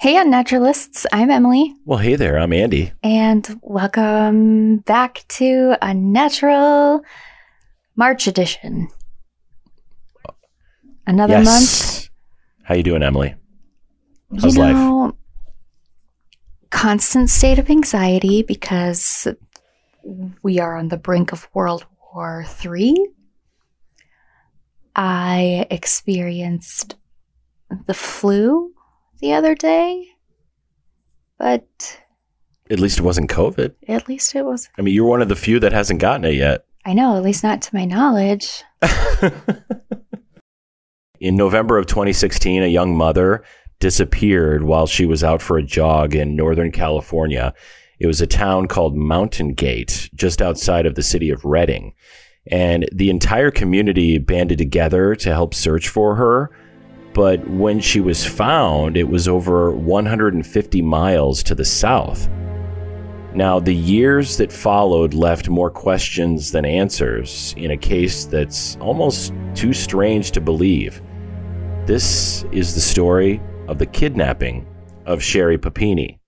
Hey, Unnaturalists. I'm Emily, Well, hey there, I'm Andy. and welcome back to Unnatural March edition. Another month. How you doing, Emily? How's you life? know, constant state of anxiety because we are on the brink of World War III. I experienced the flu the other day, but At least it wasn't COVID. at least it was. I mean, you're one of the few that hasn't gotten it yet. I know, at least not to my knowledge. In November of 2016, a young mother disappeared while she was out for a jog in Northern California. It was a town called Mountain Gate, just outside of the city of Redding. And the entire community banded together to help search for her. But when she was found, it was over 150 miles to the south. Now, the years that followed left more questions than answers in a case that's almost too strange to believe. This is the story of the kidnapping of Sherri Papini.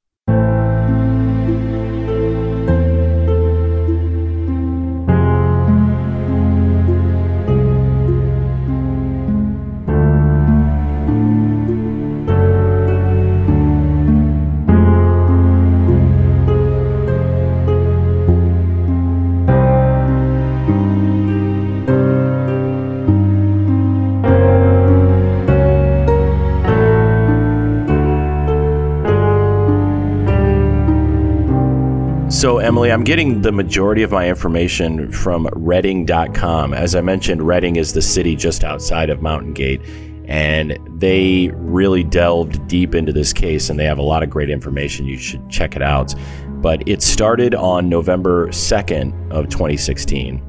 I'm getting the majority of my information from Redding.com. As I mentioned, Redding is the city just outside of Mountain Gate, and they really delved deep into this case, and they have a lot of great information. You should check it out. But it started on November 2nd of 2016.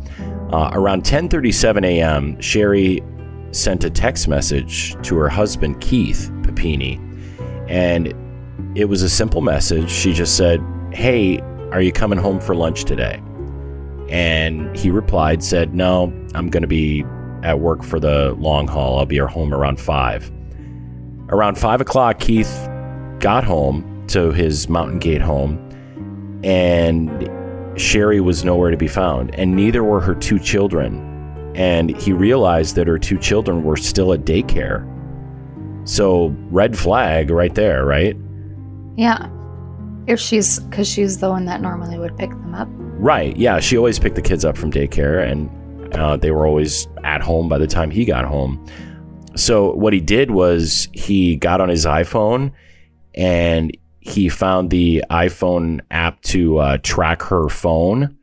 Uh, around 10:37 a.m., Sherri sent a text message to her husband Keith Papini, and it was a simple message. She just said, "Hey, are you coming home for lunch today?" And he replied, said, "No, I'm going to be at work for the long haul. I'll be at home around five. Around five o'clock, Keith got home to his Mountain Gate home, and Sherri was nowhere to be found, and neither were her two children. And he realized that her two children were still at daycare. So, red flag right there, right? Yeah. If she's, because she's the one that normally would pick them up. Right. Yeah. She always picked the kids up from daycare, and uh, they were always at home by the time he got home. So, what he did was he got on his iPhone and he found the iPhone app to uh, track her phone.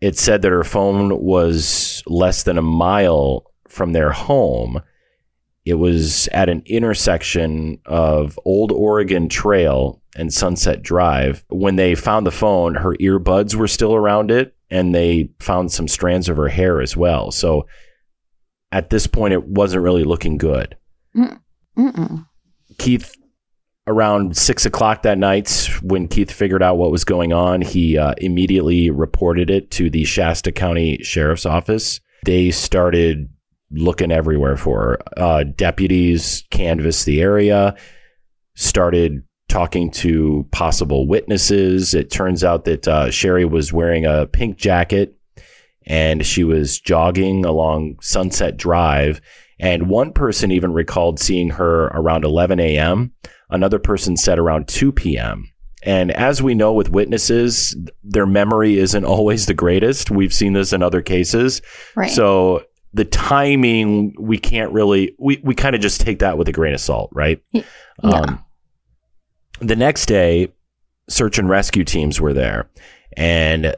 It said that her phone was less than a mile from their home. It was at an intersection of Old Oregon Trail and Sunset Drive. When they found the phone, her earbuds were still around it, and they found some strands of her hair as well. So at this point, it wasn't really looking good. Mm-mm. Keith, around six o'clock that night, when Keith figured out what was going on, he uh, immediately reported it to the Shasta County Sheriff's Office. They started looking everywhere for her. Uh, deputies canvassed the area, started talking to possible witnesses. It turns out that uh, Sherri was wearing a pink jacket and she was jogging along Sunset Drive. And one person even recalled seeing her around 11 a.m. Another person said around 2 p.m. And as we know with witnesses, their memory isn't always the greatest. We've seen this in other cases. Right. So the timing, we can't really, we, we kind of just take that with a grain of salt, right? Yeah. Um, the next day, search and rescue teams were there. And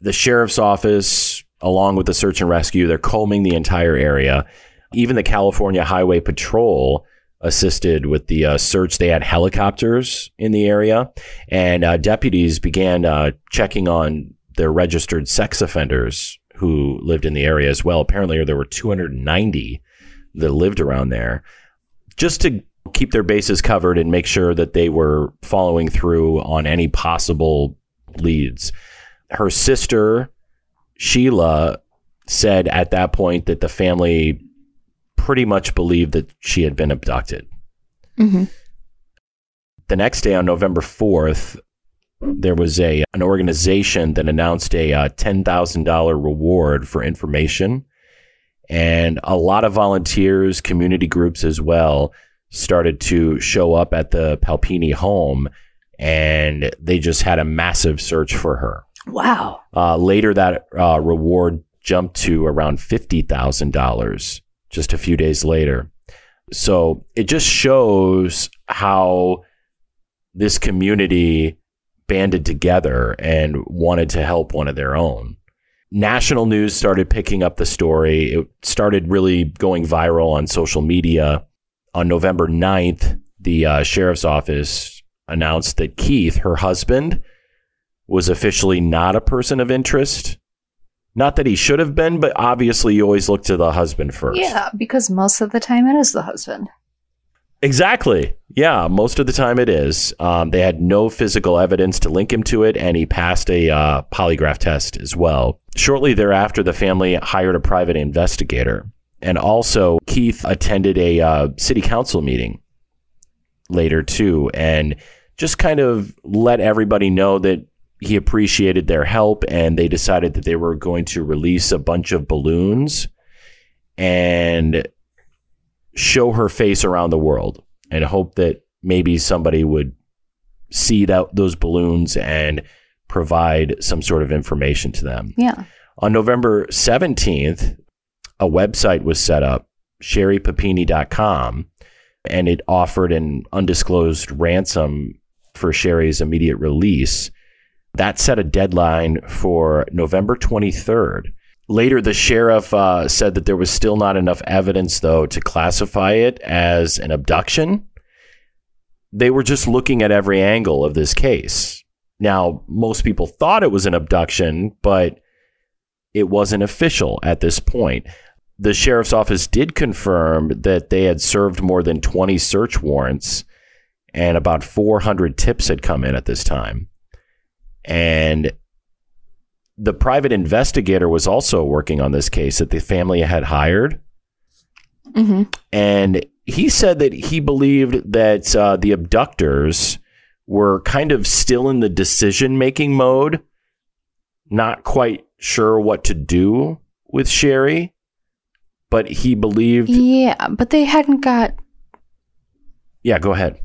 the sheriff's office, along with the search and rescue, they're combing the entire area. Even the California Highway Patrol assisted with the uh, search. They had helicopters in the area, and uh, deputies began uh, checking on their registered sex offenders who lived in the area as well. Apparently, there were 290 that lived around there, just to keep their bases covered and make sure that they were following through on any possible leads. Her sister, Sheila, said at that point that the family pretty much believed that she had been abducted. hmm The next day, on November 4th, there was a an organization that announced a uh, $10,000 reward for information. And a lot of volunteers, community groups as well, started to show up at the Papini home and they just had a massive search for her. Wow. Uh, later, that uh, reward jumped to around $50,000 just a few days later. So it just shows how this community banded together and wanted to help one of their own. National news started picking up the story. It started really going viral on social media. On November 9th, the uh, sheriff's office announced that Keith, her husband, was officially not a person of interest. Not that he should have been, but obviously you always look to the husband first. Yeah, because most of the time it is the husband. Exactly. Yeah, most of the time it is. Um, they had no physical evidence to link him to it, and he passed a uh, polygraph test as well. Shortly thereafter, the family hired a private investigator. And also, Keith attended a uh, city council meeting later, too, and just kind of let everybody know that he appreciated their help, and they decided that they were going to release a bunch of balloons and show her face around the world and hope that maybe somebody would see that those balloons and provide some sort of information to them. Yeah. On November 17th, a website was set up, sherrypapini.com, and it offered an undisclosed ransom for Sherri's immediate release. That set a deadline for November 23rd. Later, the sheriff uh, said that there was still not enough evidence, though, to classify it as an abduction. They were just looking at every angle of this case. Now, most people thought it was an abduction, but it wasn't official at this point. The sheriff's office did confirm that they had served more than 20 search warrants and about 400 tips had come in at this time. And the private investigator was also working on this case that the family had hired. Mm-hmm. And he said that he believed that uh, the abductors were kind of still in the decision making mode, not quite sure what to do with Sherri. But he believed. Yeah, but they hadn't got Yeah, go ahead.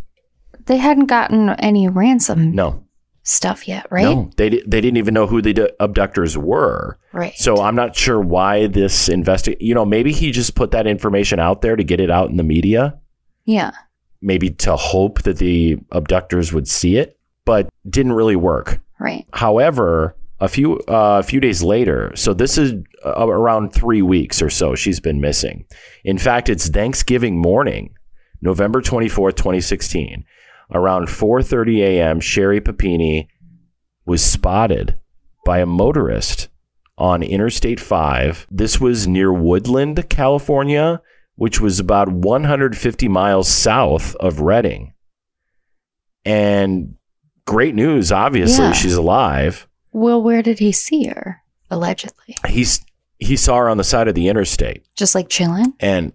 they hadn't gotten any ransom No, stuff yet, right? no, they they didn't even know who the abductors were. Right. So I'm not sure why this investi You know, maybe he just put that information out there to get it out in the media. yeah. maybe to hope that the abductors would see it, but didn't really work. Right. However, a few uh, a few days later, so this is uh, around three weeks or so, she's been missing. In fact, it's Thanksgiving morning, November twenty fourth, twenty sixteen. Around four thirty a.m., Sherri Papini was spotted by a motorist on Interstate Five. This was near Woodland, California, which was about 150 miles south of Redding. And great news, obviously, Yeah. she's alive. Well, where did he see her? Allegedly. He's he saw her on the side of the interstate. Just like chilling? And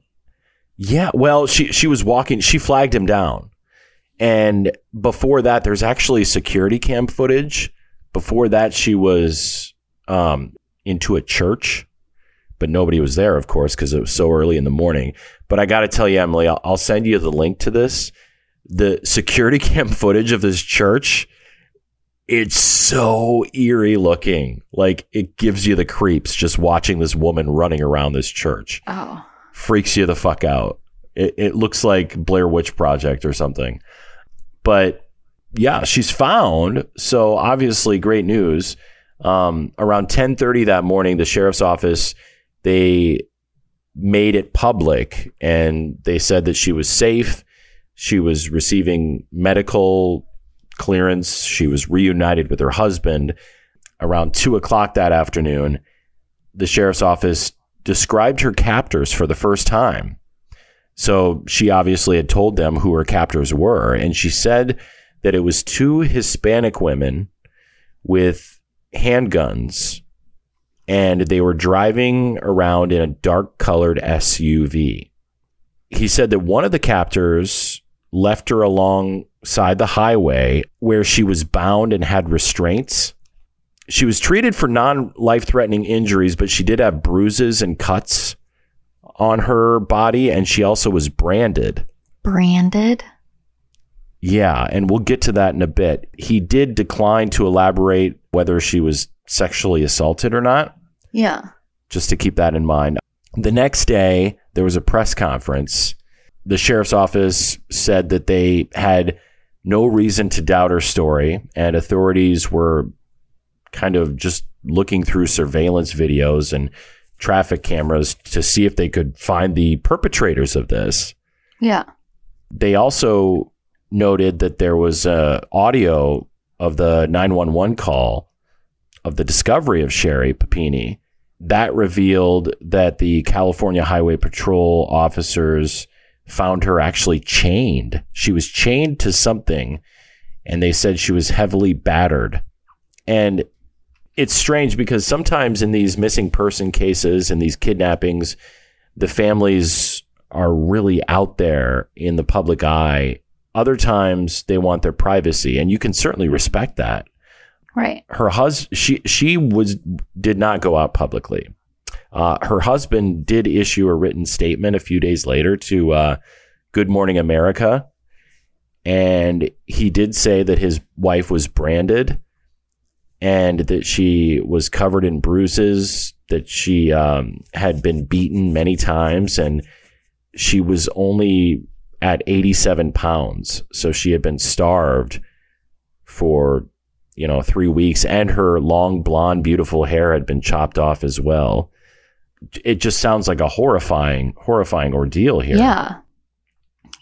yeah, well, she she was walking, she flagged him down. And before that, there's actually security cam footage. Before that, she was um, into a church, but nobody was there, of course, because it was so early in the morning. But I got to tell you, Emily, I'll, I'll send you the link to this. The security cam footage of this church, it's so eerie looking. Like it gives you the creeps just watching this woman running around this church Oh. freaks you the fuck out. It, it looks like Blair Witch Project or something. But yeah, she's found. So obviously, great news. Um, around 10:30 that morning, the sheriff's office they made it public, and they said that she was safe. She was receiving medical clearance. She was reunited with her husband. Around two o'clock that afternoon, the sheriff's office described her captors for the first time. So she obviously had told them who her captors were, and she said that it was two Hispanic women with handguns, and they were driving around in a dark colored SUV. He said that one of the captors left her alongside the highway where she was bound and had restraints. She was treated for non life threatening injuries, but she did have bruises and cuts on her body, and she also was branded. Branded? Yeah, and we'll get to that in a bit. He did decline to elaborate whether she was sexually assaulted or not, Yeah. just to keep that in mind. The next day, there was a press conference. The sheriff's office said that they had no reason to doubt her story, and authorities were kind of just looking through surveillance videos and traffic cameras to see if they could find the perpetrators of this Yeah. they also noted that there was uh, audio of the 911 call of the discovery of Sherri Papini. That revealed that the California Highway Patrol officers found her actually chained. She was chained to something, and they said she was heavily battered. And it's strange because sometimes in these missing person cases and these kidnappings, the families are really out there in the public eye. Other times they want their privacy, and you can certainly respect that. Right. Her husband, she she was did not go out publicly. Uh, her husband did issue a written statement a few days later to uh, Good Morning America, and he did say that his wife was branded and that she was covered in bruises, that she um, had been beaten many times, and she was only at 87 pounds. So she had been starved for, you know, three weeks, and her long, blonde, beautiful hair had been chopped off as well. It just sounds like a horrifying, horrifying ordeal here. Yeah.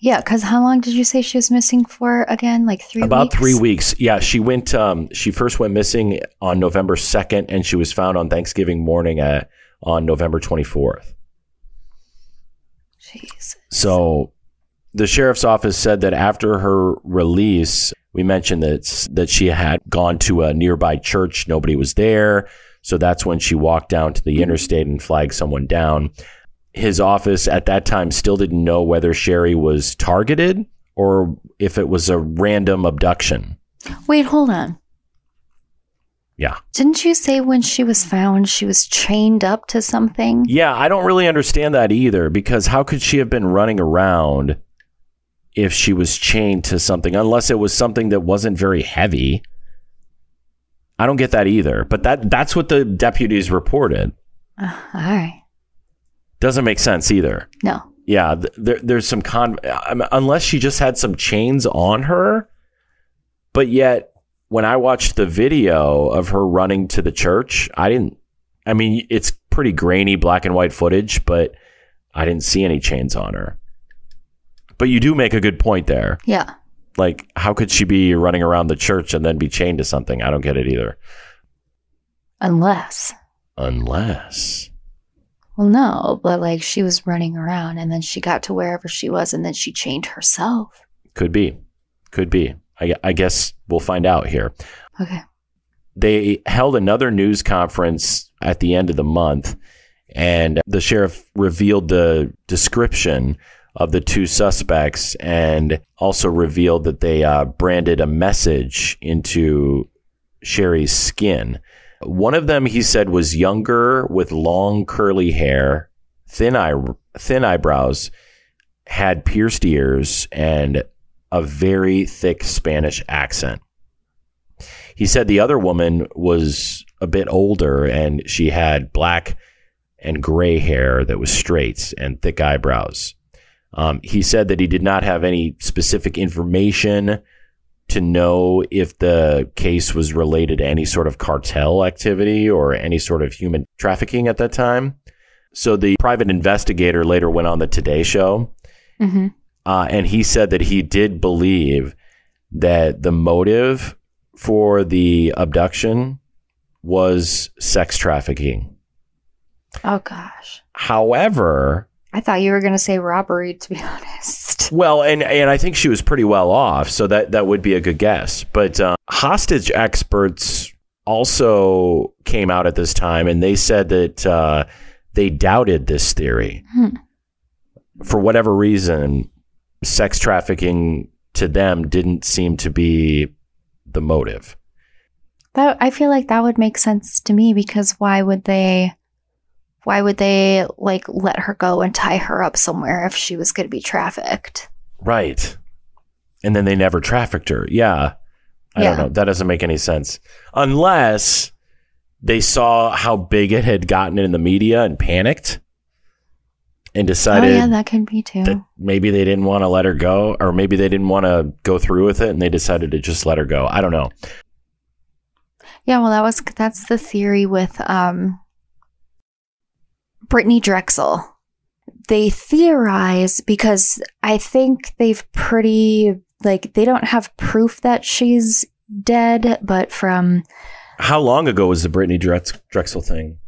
Yeah, because how long did you say she was missing for again? Like three About weeks? three weeks. Yeah, she went. Um, she first went missing on November second, and she was found on Thanksgiving morning at on November twenty fourth. Jeez. So, the sheriff's office said that after her release, we mentioned that that she had gone to a nearby church. Nobody was there, so that's when she walked down to the mm-hmm. interstate and flagged someone down. His office at that time still didn't know whether Sherry was targeted or if it was a random abduction. Wait, hold on. Yeah. Didn't you say when she was found, she was chained up to something? Yeah, I don't really understand that either because how could she have been running around if she was chained to something unless it was something that wasn't very heavy? I don't get that either, but that that's what the deputies reported. Uh, all right. Doesn't make sense either. No. Yeah, th- there, there's some con unless she just had some chains on her, but yet when I watched the video of her running to the church, I didn't. I mean, it's pretty grainy black and white footage, but I didn't see any chains on her. But you do make a good point there. Yeah. Like, how could she be running around the church and then be chained to something? I don't get it either. Unless. Unless. Well, no, but like she was running around and then she got to wherever she was and then she chained herself. Could be. Could be. I, I guess we'll find out here. Okay. they held another news conference at the end of the month, and the sheriff revealed the description of the two suspects and also revealed that they uh, branded a message into Sherri's skin. One of them, he said, was younger with long curly hair, thin eye, thin eyebrows, had pierced ears, and a very thick Spanish accent. He said the other woman was a bit older and she had black and gray hair that was straight and thick eyebrows. Um, he said that he did not have any specific information to know if the case was related to any sort of cartel activity or any sort of human trafficking at that time. So the private investigator later went on the Today Show Mm-hmm. uh, and he said that he did believe that the motive for the abduction was sex trafficking. Oh gosh. However, I thought you were going to say robbery, to be honest. well, and and I think she was pretty well off, so that that would be a good guess. But uh, hostage experts also came out at this time, and they said that uh, they doubted this theory Hmm. for whatever reason. sex trafficking to them didn't seem to be the motive. That I feel like that would make sense to me because why would they why would they like let her go and tie her up somewhere if she was going to be trafficked? Right. And then they never trafficked her. Yeah. I Yeah. don't know. That doesn't make any sense. Unless they saw how big it had gotten in the media and panicked and decided Oh yeah, that could be too. maybe they didn't want to let her go or maybe they didn't want to go through with it and they decided to just let her go. I don't know. Yeah, well, that was that's the theory with um, Brittanee Drexel. They theorize because I think they've pretty like they don't have proof that she's dead, but from How long ago was the Brittanee Drex- Drexel thing?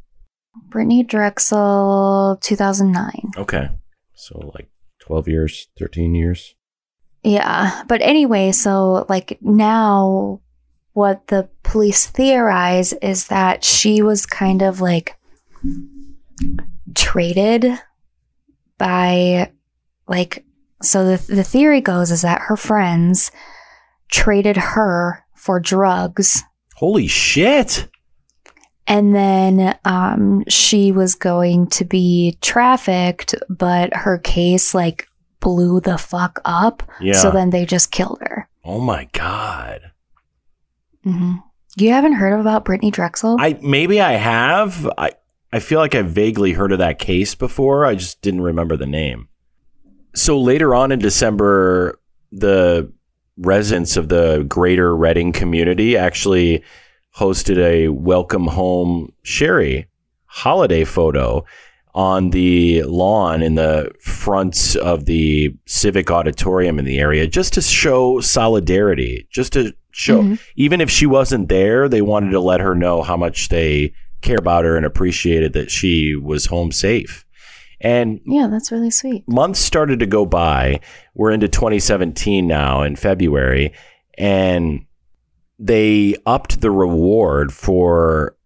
Brittanee Drexel, two thousand nine. Okay. So like 12 years, 13 years. Yeah, but anyway, so like now what the police theorize is that she was kind of like traded by like so the the theory goes is that her friends traded her for drugs Holy shit. and then um she was going to be trafficked but her case like blew the fuck up Yeah. so then they just killed her oh my god. hmm You haven't heard about Brittanee Drexel? I maybe I have. I I feel like I vaguely heard of that case before. I just didn't remember the name. So later on in December, the residents of the greater Redding community actually hosted a welcome home Sherri holiday photo on the lawn in the front of the civic auditorium in the area just to show solidarity, just to show Mhm. even if she wasn't there, they wanted to let her know how much they care about her and appreciated that she was home safe. And Yeah, that's really sweet. months started to go by. We're into 2017 now in February, and they upped the reward for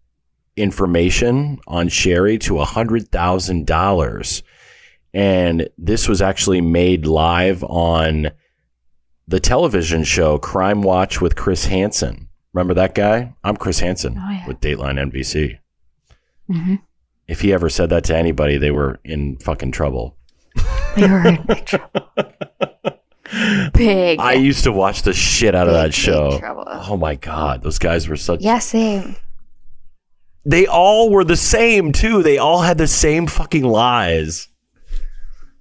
information on Sherri to $100,000. And this was actually made live on the television show Crime Watch with Chris Hansen. Remember that guy? I'm Chris Hansen Oh, yeah. with Dateline NBC. Hmm If he ever said that to anybody, they were in fucking trouble. They were in big trouble. Big. I used to watch the shit out of big, that big show. Oh my god, those guys were such. Yeah, same. They all were the same too. They all had the same fucking lies.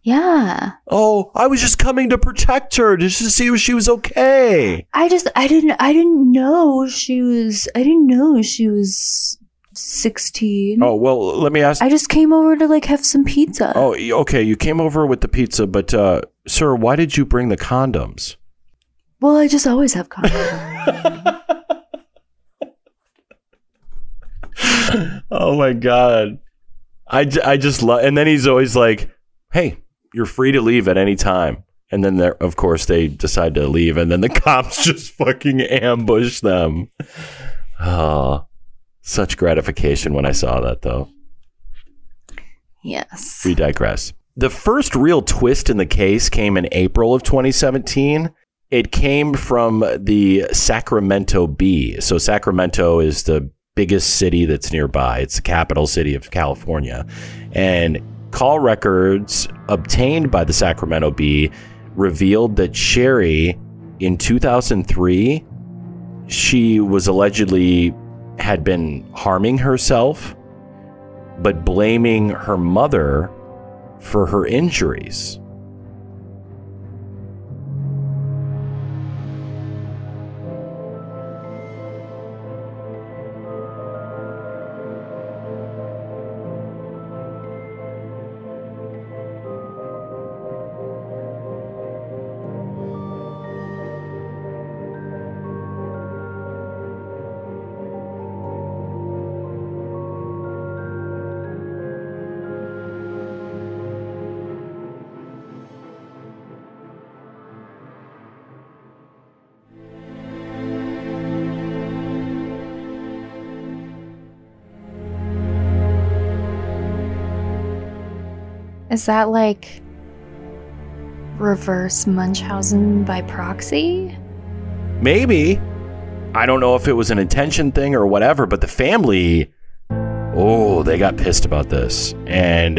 Yeah. Oh, I was just coming to protect her, just to see if she was okay. I just I didn't I didn't know she was I didn't know she was 16. Oh well, let me ask. I just came over to like have some pizza. oh, okay. You came over with the pizza, but uh, sir, why did you bring the condoms? Well, I just always have condoms. oh my god, I, j- I just love. And then he's always like, "Hey, you're free to leave at any time." And then there, of course, they decide to leave, and then the cops just fucking ambush them. Oh, such gratification when I saw that, though. yes. We digress. The first real twist in the case came in April of 2017. It came from the Sacramento Bee. So, Sacramento is the biggest city that's nearby, it's the capital city of California. And call records obtained by the Sacramento Bee revealed that Sherri in 2003 she was allegedly had been harming herself but blaming her mother for her injuries. Is that like reverse Munchausen by proxy? Maybe. I don't know if it was an intention thing or whatever, but the family, oh, they got pissed about this. And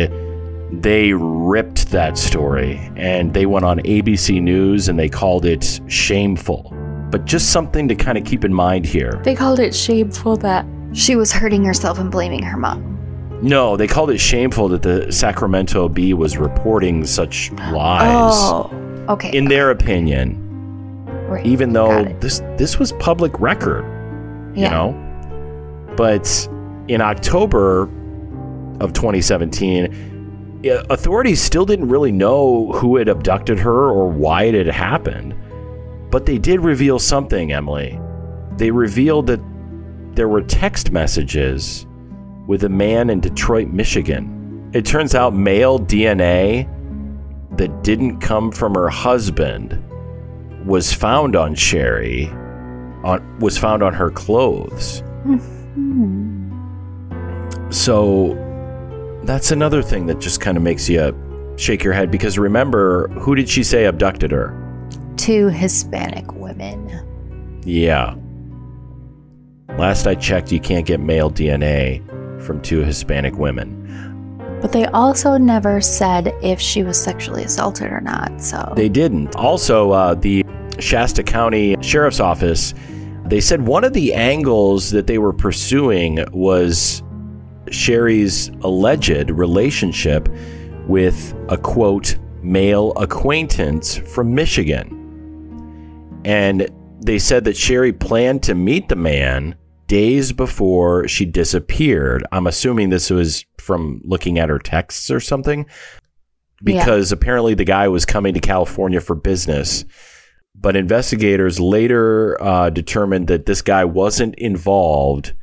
they ripped that story and they went on ABC News and they called it shameful. But just something to kind of keep in mind here. They called it shameful that she was hurting herself and blaming her mom. No, they called it shameful that the Sacramento Bee was reporting such lies. Oh, okay. In their opinion, Right. even though this this was public record, you Yeah. know. But in October of 2017, authorities still didn't really know who had abducted her or why it had happened. But they did reveal something, Emily. They revealed that there were text messages with a man in Detroit, Michigan. It turns out male DNA that didn't come from her husband was found on Sherri on was found on her clothes. Hmm. So that's another thing that just kind of makes you shake your head because remember, who did she say abducted her? Two Hispanic women. Yeah. Last I checked, you can't get male DNA from two Hispanic women. But they also never said if she was sexually assaulted or not. So They didn't. Also, uh, the Shasta County Sheriff's Office, they said one of the angles that they were pursuing was Sherri's alleged relationship with a quote, male acquaintance from Michigan. And they said that Sherri planned to meet the man days before she disappeared. I'm assuming this was from looking at her texts or something Yeah. because apparently the guy was coming to California for business. But investigators later uh, determined that this guy wasn't involved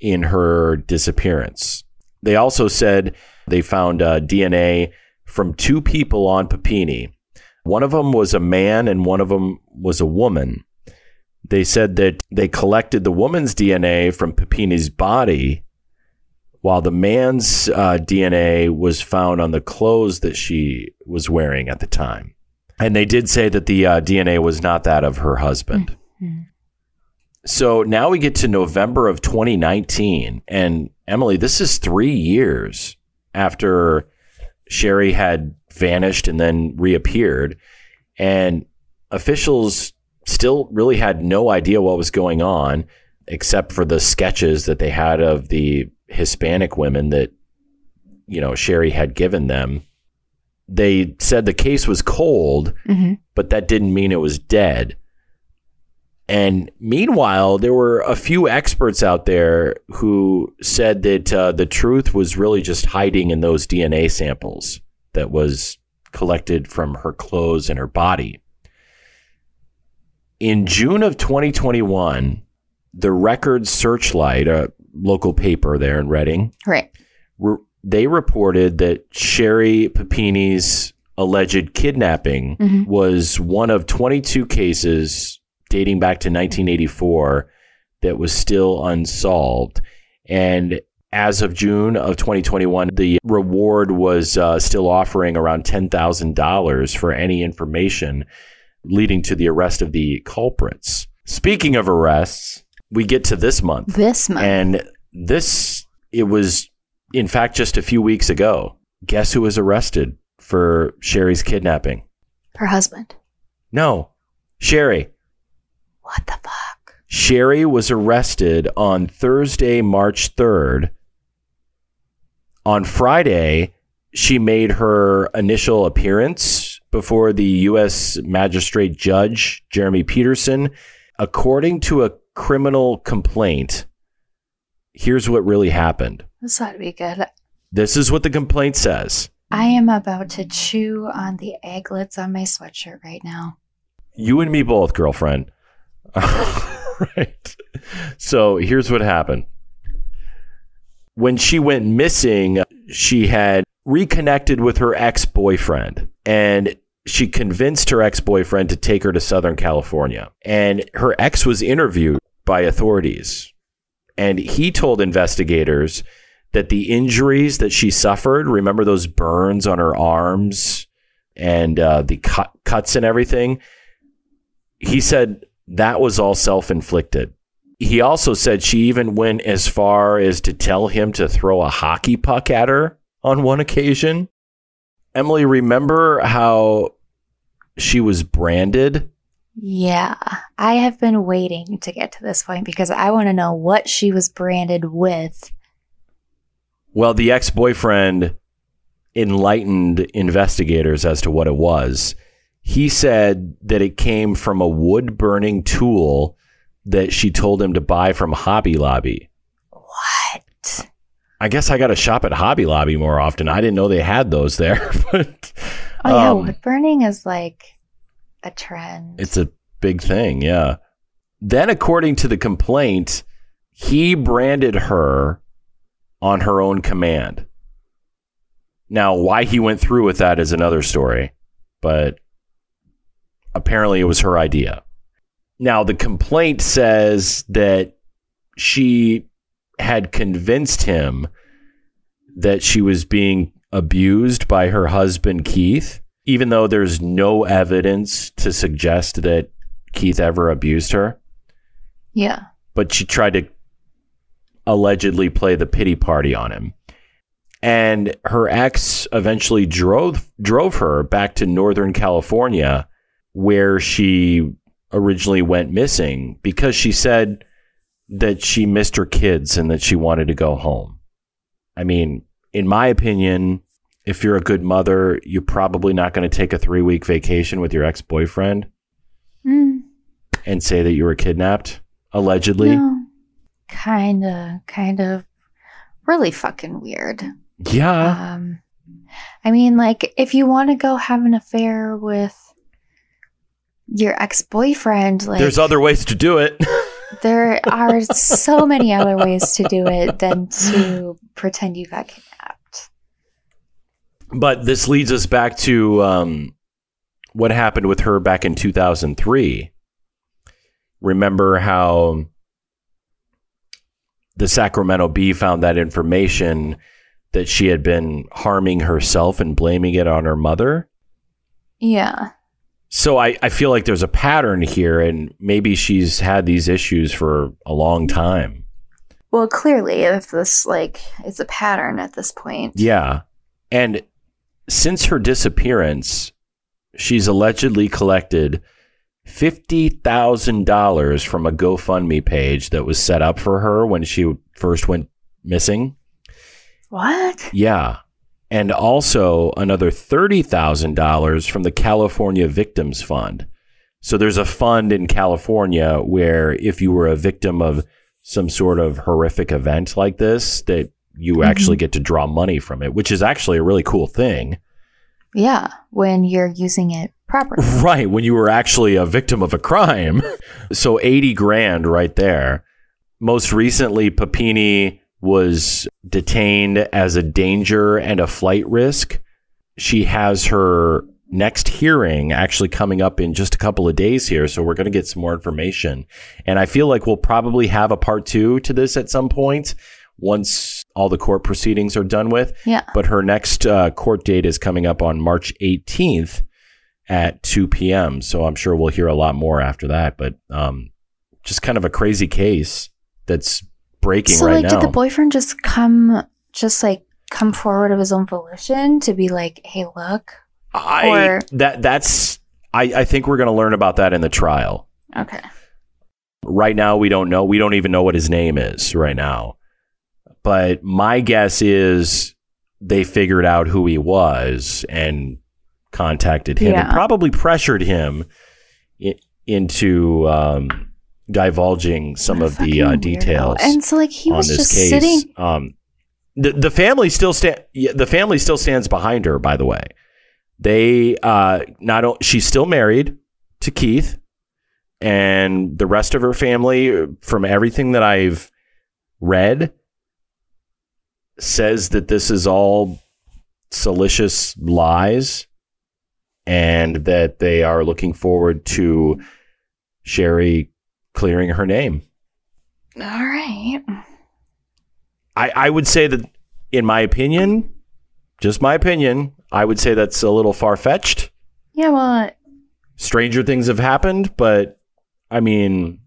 in her disappearance. They also said they found uh, DNA from two people on Papini. One of them was a man and one of them was a woman. They said that they collected the woman's DNA from Papini's body, while the man's uh, DNA was found on the clothes that she was wearing at the time. And they did say that the uh, DNA was not that of her husband. Mhm. So now we get to November of 2019. And Emily, this is three years after Sherri had vanished and then reappeared. And officials still really had no idea what was going on, except for the sketches that they had of the Hispanic women that, you know, Sherri had given them. They said the case was cold, Mhm. but that didn't mean it was dead. And meanwhile, there were a few experts out there who said that uh, the truth was really just hiding in those DNA samples that was collected from her clothes and her body. In June of 2021, the Record Searchlight, a local paper there in Redding, right. re- they reported that Sherri Papini's alleged kidnapping Mhm. was one of 22 cases dating back to 1984 that was still unsolved. And as of June of 2021, the reward was uh, still offering around $10,000 for any information leading to the arrest of the culprits. Speaking of arrests, we get to this month. This month. And this, it was, in fact, just a few weeks ago. Guess who was arrested for Sherri's kidnapping? her husband. No, Sherri. What the fuck? Sherri was arrested on Thursday, March 3rd. On Friday, she made her initial appearance before the U.S. Magistrate Judge, Jeremy Peterson. According to a criminal complaint, here's what really happened. This ought to be good. This is what the complaint says. I am about to chew on the aglets on my sweatshirt right now. You and me both, girlfriend. right. So here's what happened. When she went missing, she had reconnected with her ex boyfriend and she convinced her ex boyfriend to take her to Southern California. And her ex was interviewed by authorities. And he told investigators that the injuries that she suffered remember those burns on her arms and uh, the cut, cuts and everything. He said that was all self inflicted. He also said she even went as far as to tell him to throw a hockey puck at her on one occasion. Emily, remember how she was branded? Yeah, I have been waiting to get to this point because I want to know what she was branded with. Well, the ex boyfriend enlightened investigators as to what it was. He said that it came from a wood burning tool that she told him to buy from Hobby Lobby. I guess I got to shop at Hobby Lobby more often. I didn't know they had those there. but, Oh yeah, um, wood burning is like a trend. It's a big thing, yeah. Then, according to the complaint, he branded her on her own command. Now, why he went through with that is another story, but apparently it was her idea. Now, the complaint says that she had convinced him that she was being abused by her husband, Keith, even though there's no evidence to suggest that Keith ever abused her. yeah. But she tried to allegedly play the pity party on him. And her ex eventually drove drove her back to Northern California where she originally went missing because she said that she missed her kids and that she wanted to go home. I mean, in my opinion, if you're a good mother, you're probably not going to take a 3-week vacation with your ex-boyfriend Mm, and say that you were kidnapped allegedly. no. Kinda, kind of, really fucking weird. Yeah. Um, I mean, like, if you want to go have an affair with your ex boyfriend, like, There's other ways to do it. there are so many other ways to do it than to pretend you got kidnapped. but this leads us back to um, what happened with her back in 2003. Remember how the Sacramento Bee found that information that she had been harming herself and blaming it on her mother? Yeah. So I, I feel like there's a pattern here, and maybe she's had these issues for a long time. Well, clearly, if this, like, is a pattern at this point. Yeah. And since her disappearance, she's allegedly collected $50,000 from a GoFundMe page that was set up for her when she first went missing. What? Yeah. And also another $30,000 from the California Victims Fund. So there's a fund in California where if you were a victim of some sort of horrific event like this, that you mm-hmm. actually get to draw money from it, which is actually a really cool thing. Yeah, when you're using it properly. Right. When you were actually a victim of a crime. so 80 grand right there. Most recently, Papini was detained as a danger and a flight risk. She has her next hearing actually coming up in just a couple of days here. So we're going to get some more information. And I feel like we'll probably have a part two to this at some point once all the court proceedings are done with. Yeah. But her next uh, court date is coming up on March 18th at 2 p.m. So I'm sure we'll hear a lot more after that. But um, just kind of a crazy case that's breaking So, right like, now. did the boyfriend just come, just like, come forward of his own volition to be like, hey, look? I or- that that's I, I think we're going to learn about that in the trial. Okay. Right now, we don't know. We don't even know what his name is right now. But my guess is they figured out who he was and contacted him and probably pressured him i- into um, divulging some of the uh, weirdo. details And so, like, he on was this just case. sitting. Um, the the family still stand. The family still stands behind her. By the way, they uh, not o- she's still married to Keith, and the rest of her family, from everything that I've read, says that this is all salacious lies, and that they are looking forward to Sherri clearing her name. All right. I, I would say that, in my opinion, just my opinion, I would say that's a little far fetched. Yeah, well, Stranger things have happened, but I mean,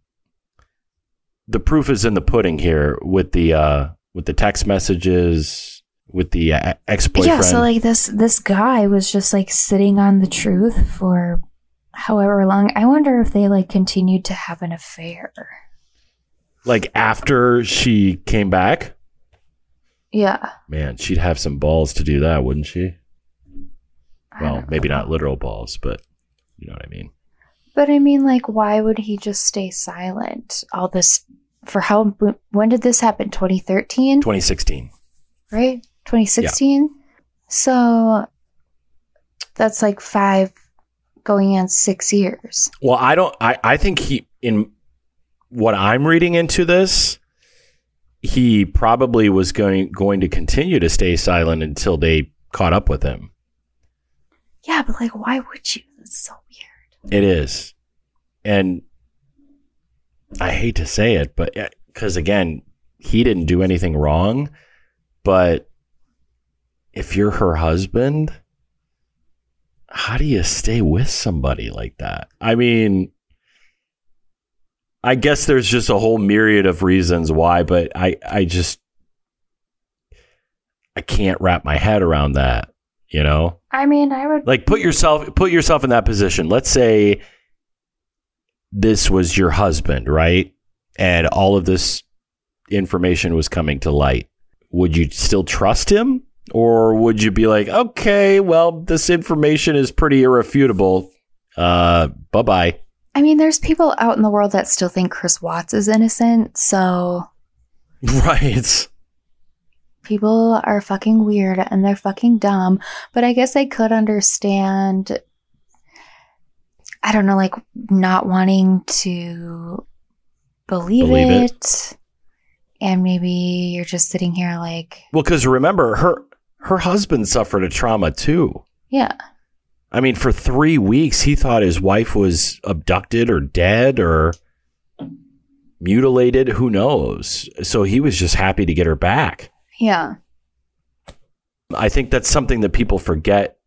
the proof is in the pudding here with the uh, with the text messages, with the uh, ex boyfriend. yeah. So like this this guy was just like sitting on the truth for however long. I wonder if they like continued to have an affair. like after she came back, Yeah. man, she'd have some balls to do that, wouldn't she? Well, maybe know. not literal balls, but you know what I mean. But I mean, like, why would he just stay silent? All this for how? When did this happen? 2013, 2016. right? 2016. So that's like five, going on six years. Well, I don't. I I think he in what I'm reading into this, he probably was going going to continue to stay silent until they caught up with him. Yeah, but like, why would you? It's so weird. It is, and I hate to say it, but because again, he didn't do anything wrong, but if you're her husband, how do you stay with somebody like that? I mean, I guess there's just a whole myriad of reasons why, but I, I just, I can't wrap my head around that, you know? I mean, I would. like put yourself put yourself in that position let's say this was your husband right and all of this information was coming to light would you still trust him or would you be like okay well this information is pretty irrefutable uh bye-bye I mean, there's people out in the world that still think Chris Watts is innocent. So right people are fucking weird and they're fucking dumb. But I guess I could understand. I don't know, like not wanting to believe, Believe it. it. And maybe you're just sitting here like, well because remember her her husband suffered a trauma too yeah, I mean, for three weeks, he thought his wife was abducted or dead or mutilated. Who knows? So he was just happy to get her back. yeah, I think that's something that people forget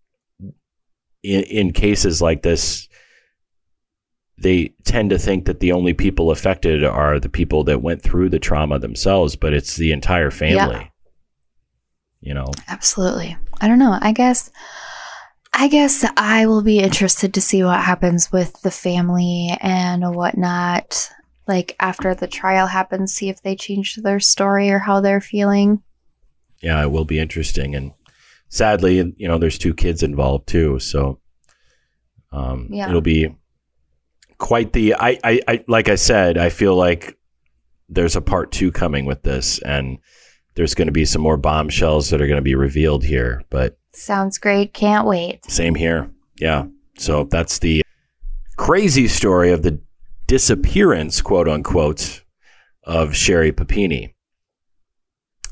in, in cases like this. They tend to think that the only people affected are the people that went through the trauma themselves, but it's the entire family. You know, absolutely. I don't know. I guess. I guess I will be interested to see what happens with the family and whatnot. Like after the trial happens, see if they change their story or how they're feeling. yeah, it will be interesting. And sadly, you know, there's two kids involved too, so um, Yeah. it'll be quite the. I, I, I, like I said, I feel like there's a part two coming with this, and there's going to be some more bombshells that are going to be revealed here. But Sounds great. Can't wait. same here, yeah. So that's the crazy story of the disappearance, quote unquote, of Sherri Papini.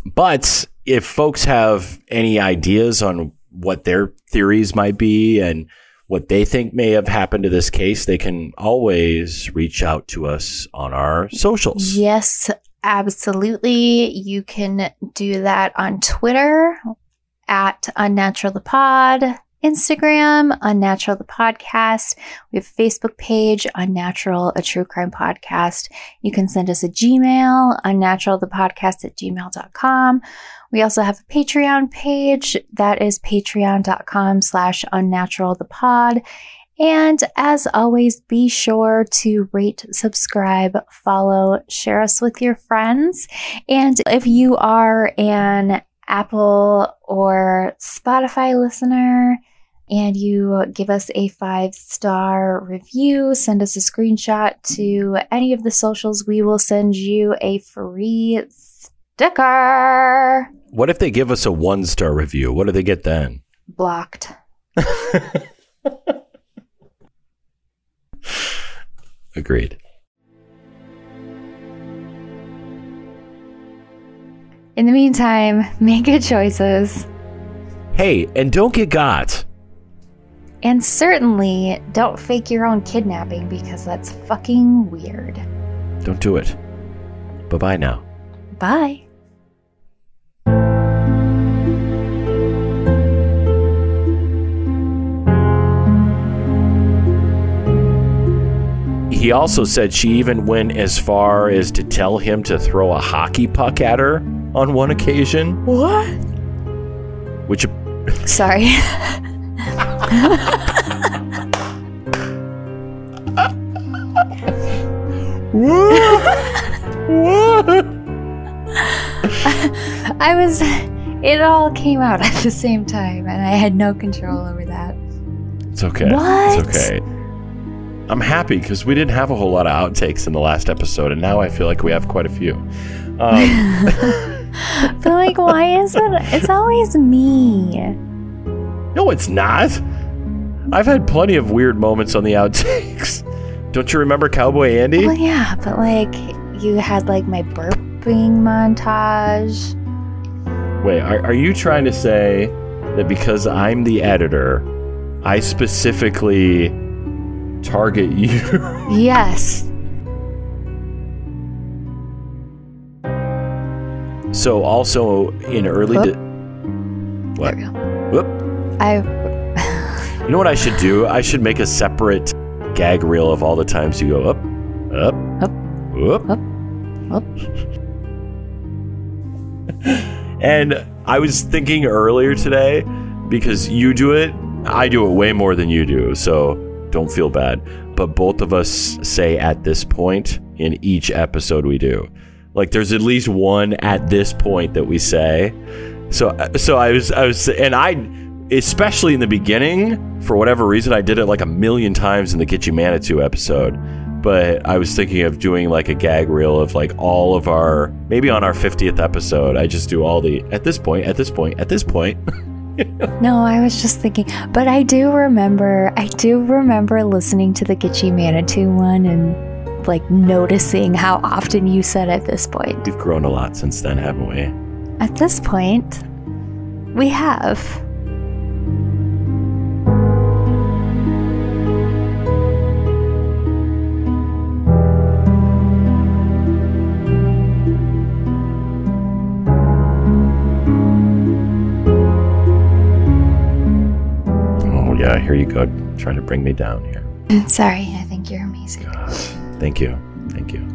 But if folks have any ideas on what their theories might be and what they think may have happened to this case, they can always reach out to us on our socials. Yes, absolutely. You can do that on Twitter at Unnatural the Pod, Instagram, Unnatural the Podcast. We have a Facebook page, Unnatural, a true crime podcast. You can send us a Gmail, Unnatural the Podcast at gmail.com. We also have a Patreon page that is patreon.com slash unnaturalthepod. And as always, be sure to rate, subscribe, follow, share us with your friends. And if you are an Apple or Spotify listener and you give us a five star review, send us a screenshot to any of the socials, we will send you a free sticker. What if they give us a one star review? What do they get then? Blocked. Agreed. In the meantime, make good choices. Hey, and don't get got. And certainly don't fake your own kidnapping because that's fucking weird. Don't do it. Bye bye now. Bye. He also said she even went as far as to tell him to throw a hockey puck at her on one occasion. What? Which Sorry. I was. It all came out at the same time, and I had no control over that. It's okay. What? It's okay. I'm happy because we didn't have a whole lot of outtakes in the last episode, and now I feel like we have quite a few. Um, But like, why is it? It's always me. no, it's not. I've had plenty of weird moments on the outtakes. Don't you remember Cowboy Andy? Well, yeah, but like, you had like my burping montage. Wait, are, are you trying to say that because I'm the editor, I specifically target you? Yes. so also in early, Whoop. di- what? There we go. Whoop. I. You know what I should do? I should make a separate gag reel of all the times you go up, up, Up. up, Up. Up. And I was thinking earlier today because you do it, I do it way more than you do. So don't feel bad. But both of us say at this point in each episode we do. Like there's at least one at this point that we say. So so I was I was and I especially in the beginning for whatever reason I did it like a million times in the Kitchen Manitou episode. But I was thinking of doing like a gag reel of like all of our maybe on our 50th episode I just do all the at this point at this point at this point No, I was just thinking, but I do remember, I do remember listening to the Gitchie Manitou one and like noticing how often you said at this point. We've grown a lot since then, haven't we? At this point, we have. Here you go, trying to bring me down here. Sorry, I think you're amazing. Thank you, thank you.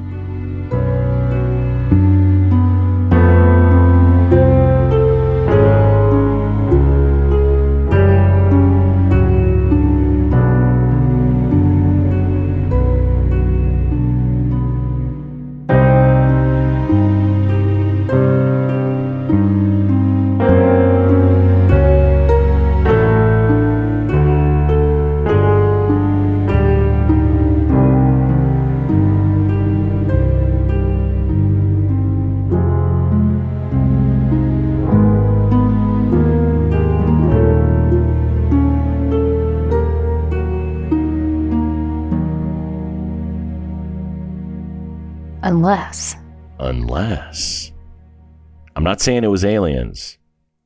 Not saying it was aliens,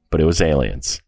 but it was aliens.